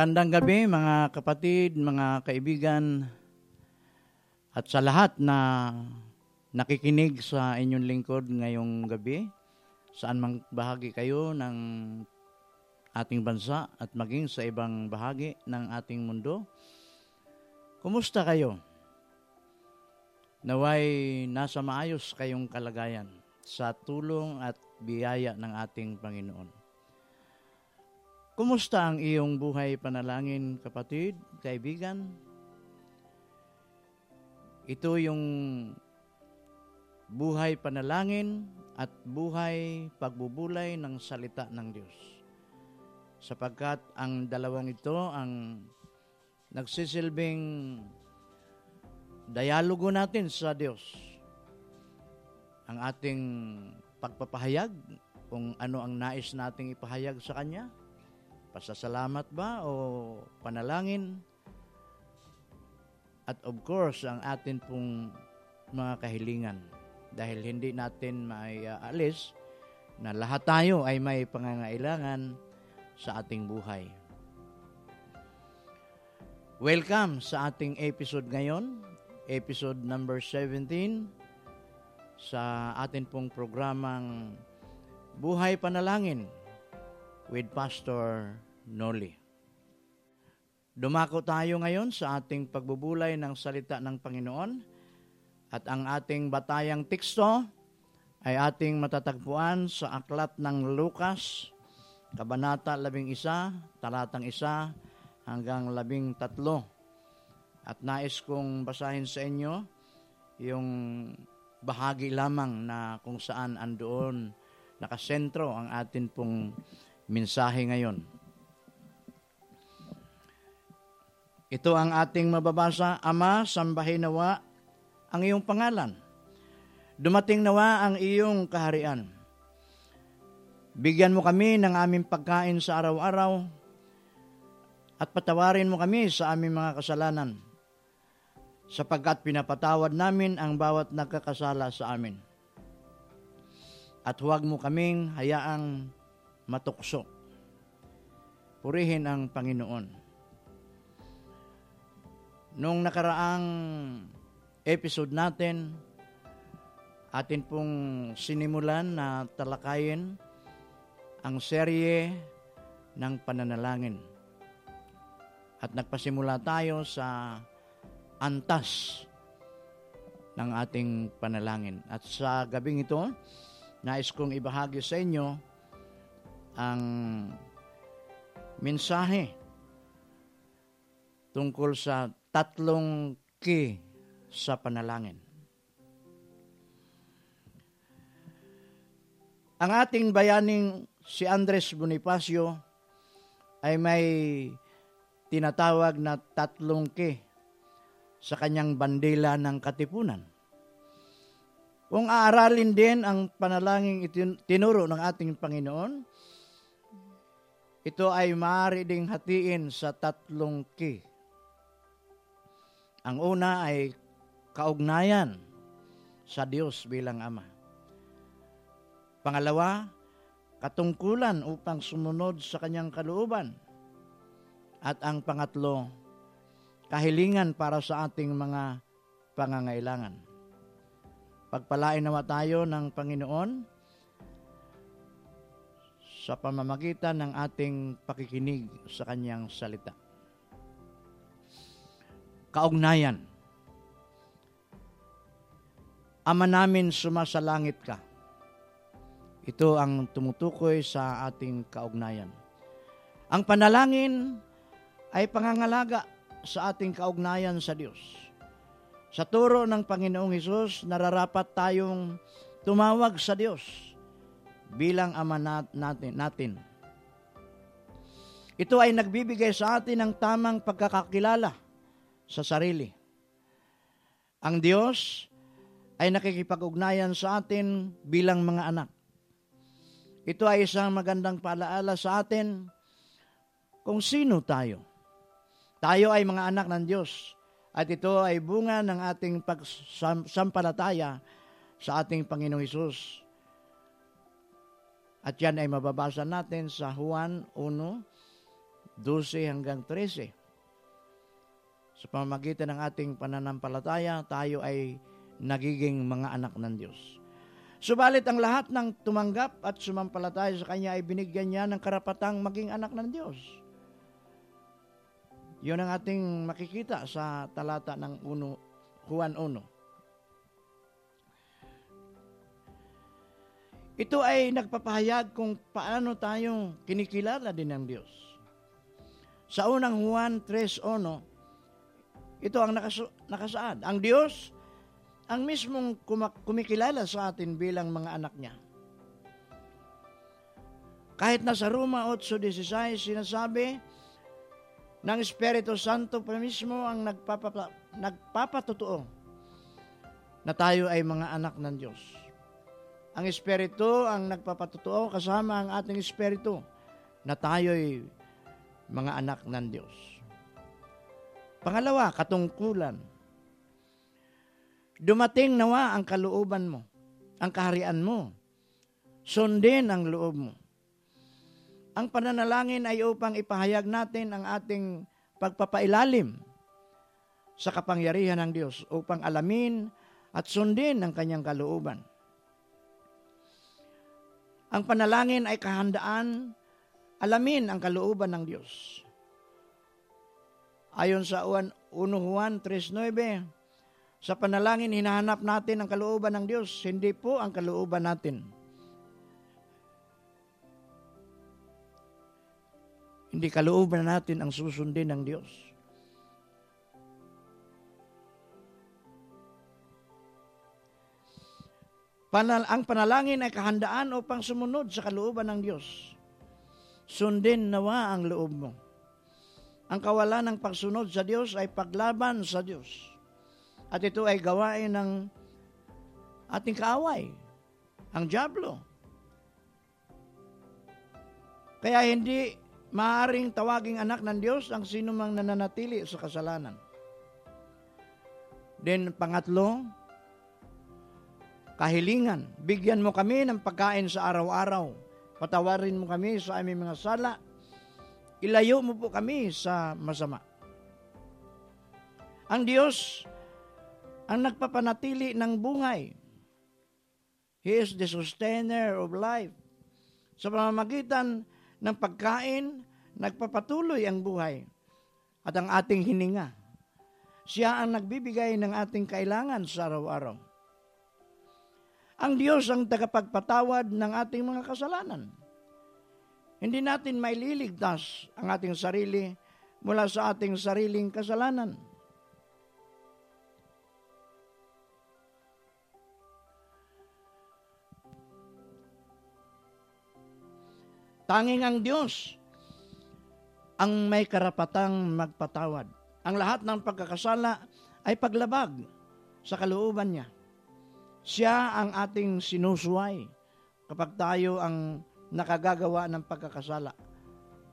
Magandang gabi mga kapatid, mga kaibigan, at sa lahat na nakikinig sa inyong lingkod ngayong gabi, saan mang bahagi kayo ng ating bansa at maging sa ibang bahagi ng ating mundo. Kumusta kayo? Naway nasa maayos kayong kalagayan sa tulong at biyaya ng ating Panginoon. Kumusta ang iyong buhay panalangin, kapatid, kaibigan? Ito yung buhay panalangin at buhay pagbubulay ng salita ng Diyos. Sapagkat ang dalawang ito ang nagsisilbing dialogo natin sa Diyos. Ang ating pagpapahayag kung ano ang nais nating ipahayag sa Kanya – pasasalamat ba o panalangin? At of course, ang atin pong mga kahilingan. Dahil hindi natin maialis na lahat tayo ay may pangangailangan sa ating buhay. Welcome sa ating episode ngayon, episode number 17 sa atin pong programang Buhay Panalangin with Pastor Noli. Dumako tayo ngayon sa ating pagbubulay ng salita ng Panginoon at ang ating batayang teksto ay ating matatagpuan sa aklat ng Lucas, Kabanata 11, talatang 1 hanggang 13. At nais kong basahin sa inyo yung bahagi lamang na kung saan andoon nakasentro ang atin pong mensahe ngayon. Ito ang ating mababasa, Ama, sambahin nawa ang iyong pangalan. Dumating nawa ang iyong kaharian. Bigyan mo kami ng aming pagkain sa araw-araw at patawarin mo kami sa aming mga kasalanan sapagkat pinapatawad namin ang bawat nagkakasala sa amin. At huwag mo kaming hayaang matukso. Purihin ang Panginoon. Nung nakaraang episode natin, atin pong sinimulan na talakayin ang serye ng pananalangin. At nagpasimula tayo sa antas ng ating panalangin. At sa gabing ito, nais kong ibahagi sa inyo ang mensahe tungkol sa tatlong key sa panalangin. Ang ating bayaning si Andres Bonifacio ay may tinatawag na tatlong key sa kanyang bandila ng katipunan. Kung aaralin din ang panalangin tinuro ng ating Panginoon, ito ay maaari ding hatiin sa tatlong key. Ang una ay kaugnayan sa Diyos bilang Ama. Pangalawa, katungkulan upang sumunod sa kanyang kalooban. At ang pangatlo, kahilingan para sa ating mga pangangailangan. Pagpalain nawa tayo ng Panginoon sa pamamagitan ng ating pakikinig sa kanyang salita. Kaugnayan. Ama namin sumasalangit ka. Ito ang tumutukoy sa ating kaugnayan. Ang panalangin ay pangangalaga sa ating kaugnayan sa Diyos. Sa turo ng Panginoong Hesus, nararapat tayong tumawag sa Diyos bilang Ama natin. natin. Ito ay nagbibigay sa atin ng tamang pagkakakilala sa sarili. Ang Diyos ay nakikipag-ugnayan sa atin bilang mga anak. Ito ay isang magandang paalaala sa atin kung sino tayo. Tayo ay mga anak ng Diyos at ito ay bunga ng ating pagsampalataya sa ating Panginoong Isus. At yan ay mababasa natin sa Juan 1, 12 hanggang 13. Sa pamamagitan ng ating pananampalataya, tayo ay nagiging mga anak ng Diyos. Subalit ang lahat ng tumanggap at sumampalataya sa Kanya ay binigyan niya ng karapatang maging anak ng Diyos. Yun ang ating makikita sa talata ng 1, Juan 1. Ito ay nagpapahayag kung paano tayong kinikilala din ng Diyos. Sa unang Juan 3.1, ito ang nakas- nakasaad. Ang Diyos ang mismong kumikilala sa atin bilang mga anak niya. Kahit nasa Roma 8.16, sinasabi ng Espiritu Santo pa mismo ang nagpapapa, nagpapatotoo na tayo ay mga anak ng Diyos. Ang Espiritu ang nagpapatotoo kasama ang ating Espiritu na tayo ay mga anak ng Diyos. Pangalawa, katungkulan Dumating nawa ang kalooban mo, ang kaharian mo. Sundin ang loob mo. Ang pananalangin ay upang ipahayag natin ang ating pagpapailalim sa kapangyarihan ng Diyos upang alamin at sundin ang kanyang kalooban. Ang panalangin ay kahandaan alamin ang kalooban ng Diyos. Ayon sa 1 Juan 3.9, sa panalangin, hinahanap natin ang kalooban ng Diyos, hindi po ang kalooban natin. Hindi kalooban natin ang susundin ng Diyos. Panal ang panalangin ay kahandaan upang sumunod sa kalooban ng Diyos. Sundin nawa ang loob mo. Ang kawalan ng pagsunod sa Diyos ay paglaban sa Diyos. At ito ay gawain ng ating kaaway, ang Diablo. Kaya hindi maaring tawaging anak ng Diyos ang sino mang nananatili sa kasalanan. Then pangatlo, kahilingan. Bigyan mo kami ng pagkain sa araw-araw. Patawarin mo kami sa aming mga sala. Ilayo mo po kami sa masama. Ang Diyos ang nagpapanatili ng buhay. He is the sustainer of life. Sa pamamagitan ng pagkain, nagpapatuloy ang buhay at ang ating hininga. Siya ang nagbibigay ng ating kailangan sa araw-araw. Ang Diyos ang tagapagpatawad ng ating mga kasalanan. Hindi natin maililigtas ang ating sarili mula sa ating sariling kasalanan. Tanging ang Diyos ang may karapatang magpatawad. Ang lahat ng pagkakasala ay paglabag sa kalooban niya. Siya ang ating sinusuway kapag tayo ang nakagagawa ng pagkakasala.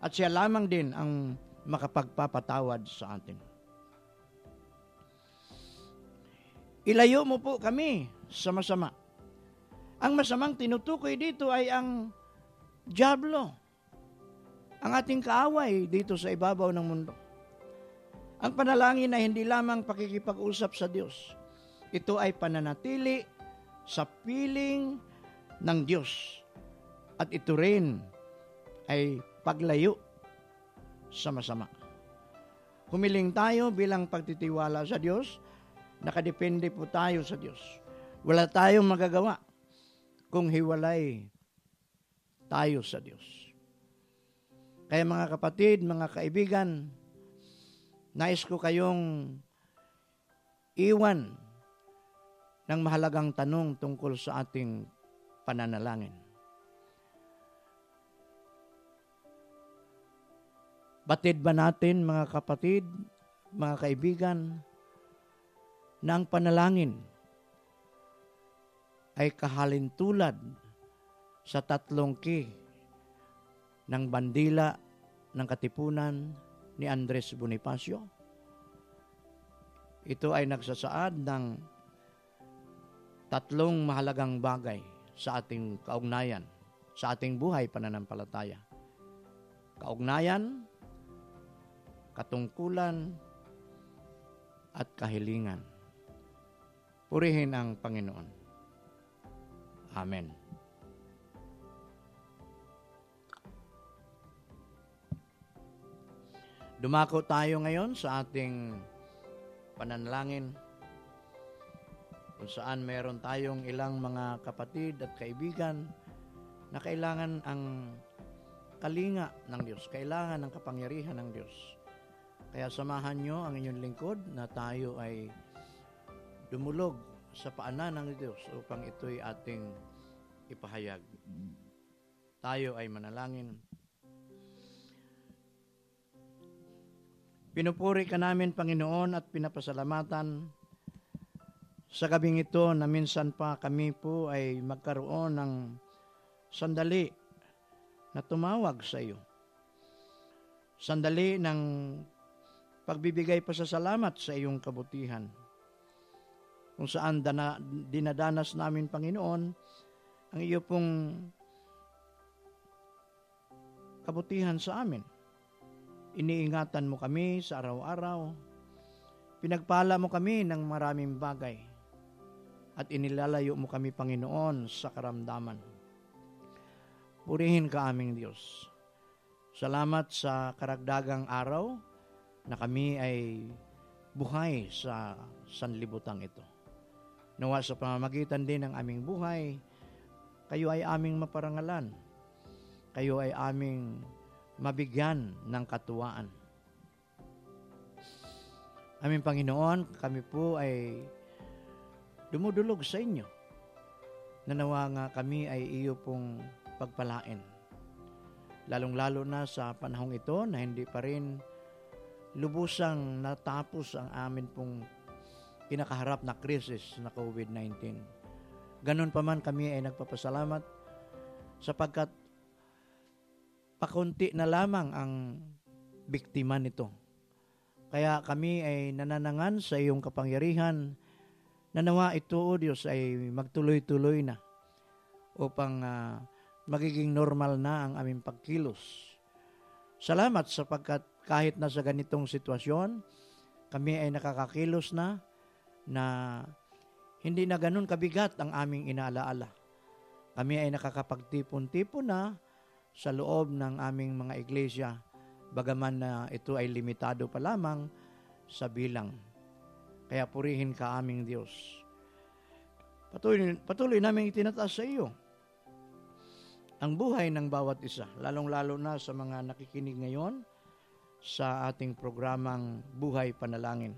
At siya lamang din ang makapagpapatawad sa atin. Ilayo mo po kami sa masama. Ang masamang tinutukoy dito ay ang Diablo, ang ating kaaway dito sa ibabaw ng mundo. Ang panalangin ay hindi lamang pakikipag-usap sa Diyos. Ito ay pananatili sa piling ng Diyos. At ito rin ay paglayo sa masama. Humiling tayo bilang pagtitiwala sa Diyos, nakadepende po tayo sa Diyos. Wala tayong magagawa kung hiwalay tayo sa Diyos. Kaya mga kapatid, mga kaibigan, nais ko kayong iwan ng mahalagang tanong tungkol sa ating pananalangin. Batid ba natin mga kapatid, mga kaibigan, na ang panalangin ay kahalintulad sa tatlong ki ng bandila ng katipunan ni Andres Bonifacio. Ito ay nagsasaad ng tatlong mahalagang bagay sa ating kaugnayan, sa ating buhay pananampalataya. Kaugnayan, katungkulan, at kahilingan. Purihin ang Panginoon. Amen. Dumako tayo ngayon sa ating pananalangin kung saan meron tayong ilang mga kapatid at kaibigan na kailangan ang kalinga ng Diyos, kailangan ng kapangyarihan ng Diyos. Kaya samahan nyo ang inyong lingkod na tayo ay dumulog sa paanan ng Diyos upang ito'y ating ipahayag. Tayo ay manalangin. Pinupuri ka namin, Panginoon, at pinapasalamatan sa gabing ito na minsan pa kami po ay magkaroon ng sandali na tumawag sa iyo. Sandali ng pagbibigay pa sa salamat sa iyong kabutihan. Kung saan dana, dinadanas namin, Panginoon, ang iyo pong kabutihan sa amin Iniingatan mo kami sa araw-araw. Pinagpala mo kami ng maraming bagay. At inilalayo mo kami, Panginoon, sa karamdaman. Purihin ka aming Diyos. Salamat sa karagdagang araw na kami ay buhay sa sanlibutan ito. Nawa sa pamamagitan din ng aming buhay, kayo ay aming maparangalan. Kayo ay aming mabigyan ng katuwaan. Aming Panginoon, kami po ay dumudulog sa inyo. Nanawa nga kami ay iyo pong pagpalain. Lalong-lalo na sa panahong ito na hindi pa rin lubusang natapos ang amin pong kinakaharap na krisis na COVID-19. Ganun pa man kami ay nagpapasalamat sapagkat pakunti na lamang ang biktima nito. Kaya kami ay nananangan sa iyong kapangyarihan na nawa ito, O Diyos, ay magtuloy-tuloy na upang uh, magiging normal na ang aming pagkilos. Salamat sapagkat kahit na sa ganitong sitwasyon, kami ay nakakakilos na na hindi na ganun kabigat ang aming inaalaala. Kami ay nakakapagtipon-tipon na sa loob ng aming mga iglesia, bagaman na ito ay limitado pa lamang sa bilang. Kaya purihin ka aming Diyos. Patuloy, patuloy namin itinataas sa iyo ang buhay ng bawat isa, lalong-lalo na sa mga nakikinig ngayon sa ating programang Buhay Panalangin.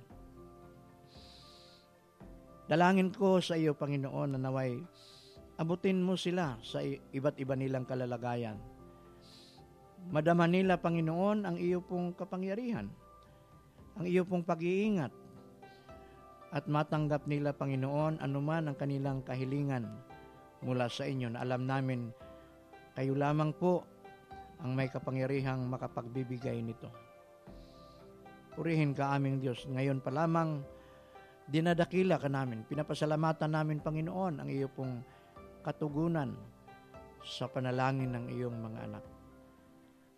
Dalangin ko sa iyo, Panginoon, na naway abutin mo sila sa iba't iba nilang kalalagayan Madama nila, Panginoon, ang iyo pong kapangyarihan, ang iyo pong pag-iingat, at matanggap nila, Panginoon, anuman ang kanilang kahilingan mula sa inyo na alam namin kayo lamang po ang may kapangyarihang makapagbibigay nito. Purihin ka aming Diyos. Ngayon pa lamang, dinadakila ka namin. Pinapasalamatan namin, Panginoon, ang iyo pong katugunan sa panalangin ng iyong mga anak.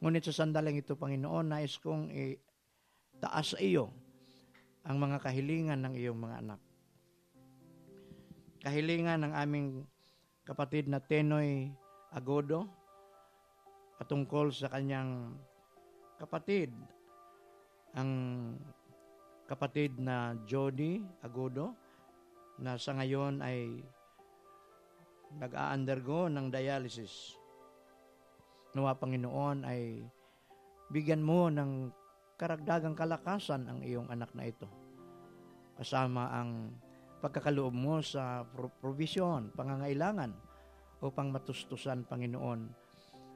Ngunit sa sandaling ito, Panginoon, nais kong itaas sa iyo ang mga kahilingan ng iyong mga anak. Kahilingan ng aming kapatid na Tenoy Agodo patungkol sa kanyang kapatid, ang kapatid na Jody Agodo, na sa ngayon ay nag-a-undergo ng dialysis. Nawa Panginoon ay bigyan mo ng karagdagang kalakasan ang iyong anak na ito. Kasama ang pagkakaloob mo sa provision, pangangailangan upang matustusan, Panginoon,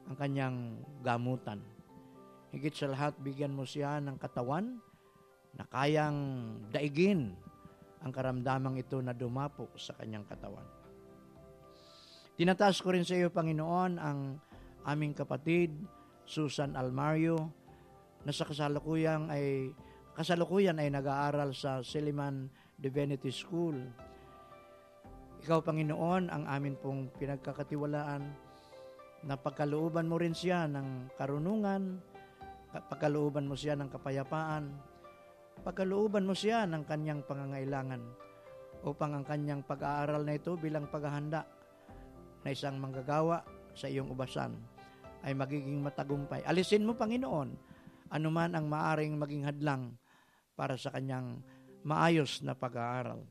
ang kanyang gamutan. Higit sa lahat, bigyan mo siya ng katawan na kayang daigin ang karamdamang ito na dumapo sa kanyang katawan. Tinataas ko rin sa iyo, Panginoon, ang aming kapatid, Susan Almario, na sa kasalukuyang ay kasalukuyan ay nag-aaral sa Siliman Divinity School. Ikaw, Panginoon, ang amin pong pinagkakatiwalaan na pagkalooban mo rin siya ng karunungan pagkalooban mo siya ng kapayapaan, pagkalooban mo siya ng kanyang pangangailangan upang ang kanyang pag-aaral na ito bilang paghahanda na isang manggagawa sa iyong ubasan ay magiging matagumpay. Alisin mo, Panginoon, anuman ang maaring maging hadlang para sa kanyang maayos na pag-aaral.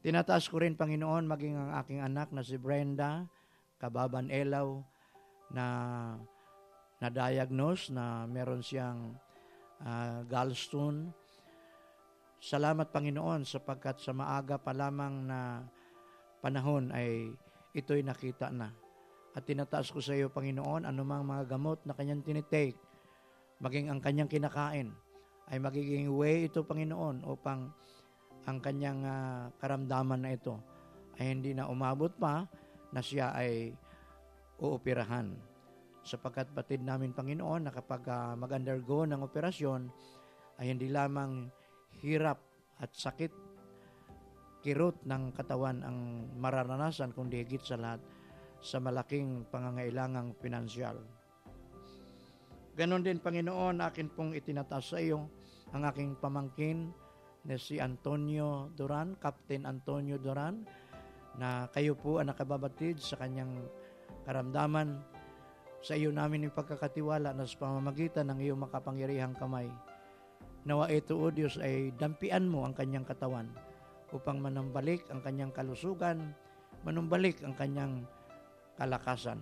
Tinataas ko rin, Panginoon, maging ang aking anak na si Brenda, kababan Elaw, na na-diagnose na meron siyang uh, gallstone. Salamat, Panginoon, sapagkat sa maaga pa lamang na panahon ay ito'y nakita na. At tinataas ko sa iyo, Panginoon, anumang mga gamot na kanyang tinitake, maging ang kanyang kinakain, ay magiging way ito, Panginoon, upang ang kanyang uh, karamdaman na ito ay hindi na umabot pa na siya ay uoperahan. Sapagkat batid namin, Panginoon, na kapag uh, mag-undergo ng operasyon, ay hindi lamang hirap at sakit, kirot ng katawan ang mararanasan, kundi higit sa lahat sa malaking pangangailangang pinansyal. Ganon din, Panginoon, akin pong itinataas sa iyo ang aking pamangkin na si Antonio Duran, Captain Antonio Duran, na kayo po ang nakababatid sa kanyang karamdaman. Sa iyo namin yung pagkakatiwala na sa pamamagitan ng iyong makapangyarihang kamay. Nawa ito, O Diyos, ay dampian mo ang kanyang katawan upang manambalik ang kanyang kalusugan, manumbalik ang kanyang kalakasan.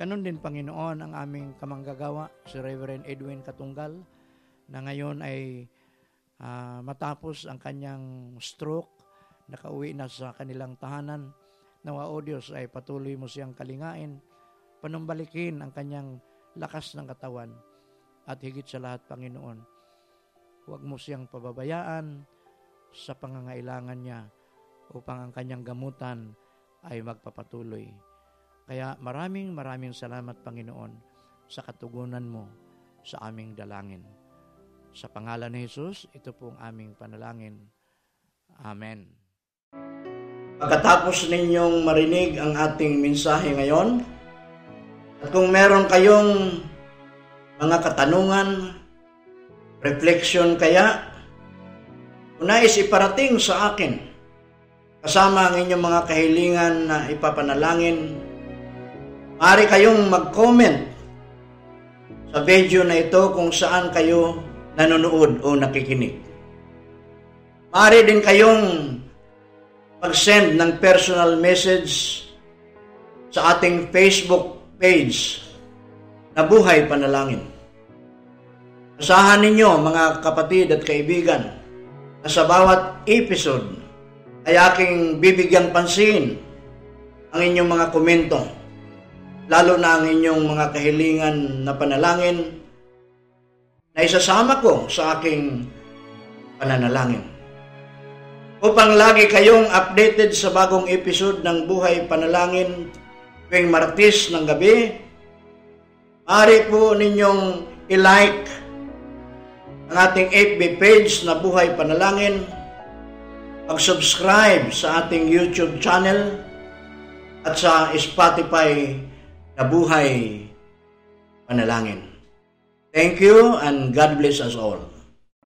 Ganon din, Panginoon, ang aming kamanggagawa, si Reverend Edwin Katunggal, na ngayon ay uh, matapos ang kanyang stroke, nakauwi na sa kanilang tahanan. Nawa o Diyos ay patuloy mo siyang kalingain, panumbalikin ang kanyang lakas ng katawan at higit sa lahat, Panginoon, huwag mo siyang pababayaan sa pangangailangan niya upang ang kanyang gamutan ay magpapatuloy. Kaya maraming maraming salamat, Panginoon, sa katugunan mo sa aming dalangin. Sa pangalan ni Jesus, ito po ang aming panalangin. Amen. Pagkatapos ninyong marinig ang ating mensahe ngayon, at kung meron kayong mga katanungan, reflection kaya, nais iparating sa akin, kasama ang inyong mga kahilingan na ipapanalangin, maaari kayong mag-comment sa video na ito kung saan kayo nanonood o nakikinig. Maaari din kayong mag-send ng personal message sa ating Facebook page na Buhay Panalangin. Asahan ninyo mga kapatid at kaibigan na sa bawat episode ay aking bibigyan pansin ang inyong mga komento, lalo na ang inyong mga kahilingan na panalangin na isasama ko sa aking pananalangin. Upang lagi kayong updated sa bagong episode ng Buhay Panalangin tuwing Martis ng gabi, maaari po ninyong i-like ang ating FB page na Buhay Panalangin, mag-subscribe sa ating YouTube channel at sa Spotify na Buhay Panalangin. Thank you and God bless us all.